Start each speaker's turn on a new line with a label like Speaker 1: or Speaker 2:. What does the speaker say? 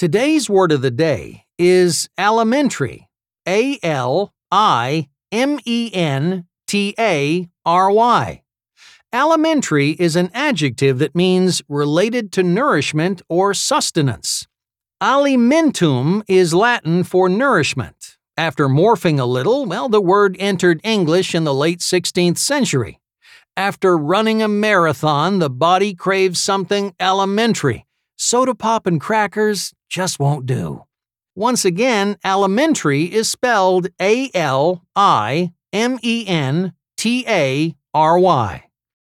Speaker 1: Today's word of the day is alimentary. A L I M E N T A R Y. Alimentary is an adjective that means related to nourishment or sustenance. Alimentum is Latin for nourishment. After morphing a little, well, the word entered English in the late 16th century. After running a marathon, the body craves something alimentary. Soda pop and crackers just won't do. Once again, alimentary is spelled A L I M E N T A R Y.